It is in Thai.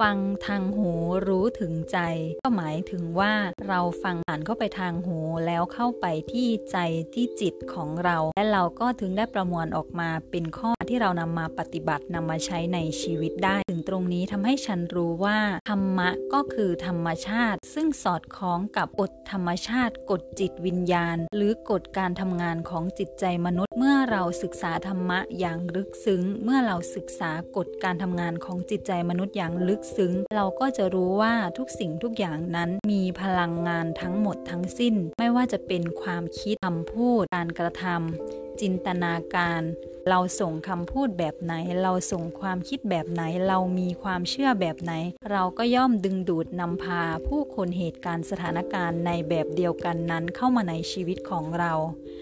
ฟังทางหูรู้ถึงใจ ก็หมายถึงว่าเราฟังผ่านเข้าไปทางหูแล้วเข้าไปที่ใจที่จิตของเรา และเราก็ถึงได้ประมวลออกมาเป็นข้อ ที่เรานำมาปฏิบัตินำมาใช้ในชีวิตได้ ถึงตรงนี้ทำให้ฉันรู้ว่าธรรมะก็คือธรรมชาติ ซึ่งสอดคล้องกับกฎธรรมชาติ กฎจิตวิญญาณ หรือกฎการทำงานของจิตใจมนุษย์ เมื่อเราศึกษาธรรมะอย่างลึกซึ้ง เมื่อเราศึกษากฎการทำงานของจิตใจมนุษย์อย่างลึกซึ้ง เราก็จะรู้ว่าทุกสิ่งทุกอย่างนั้นมีพลังงานทั้งหมดทั้งสิ้น ไม่ว่าจะเป็นความคิดคำพูดการกระทำจินตนาการ เราส่งคำพูดแบบไหน เราส่งความคิดแบบไหน เรามีความเชื่อแบบไหน เราก็ย่อมดึงดูดนำพาผู้คนเหตุการณ์สถานการณ์ในแบบเดียวกันนั้นเข้ามาในชีวิตของเรา